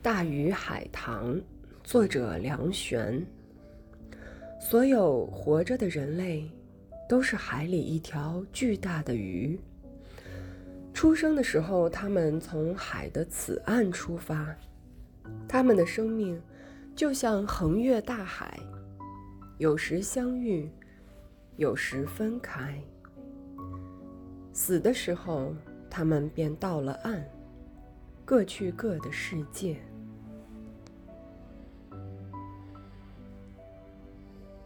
大鱼海棠，作者梁璇。所有活着的人类，都是海里一条巨大的鱼。出生的时候，他们从海的此岸出发，他们的生命就像横越大海，有时相遇，有时分开。死的时候，他们便到了岸，各去各的世界。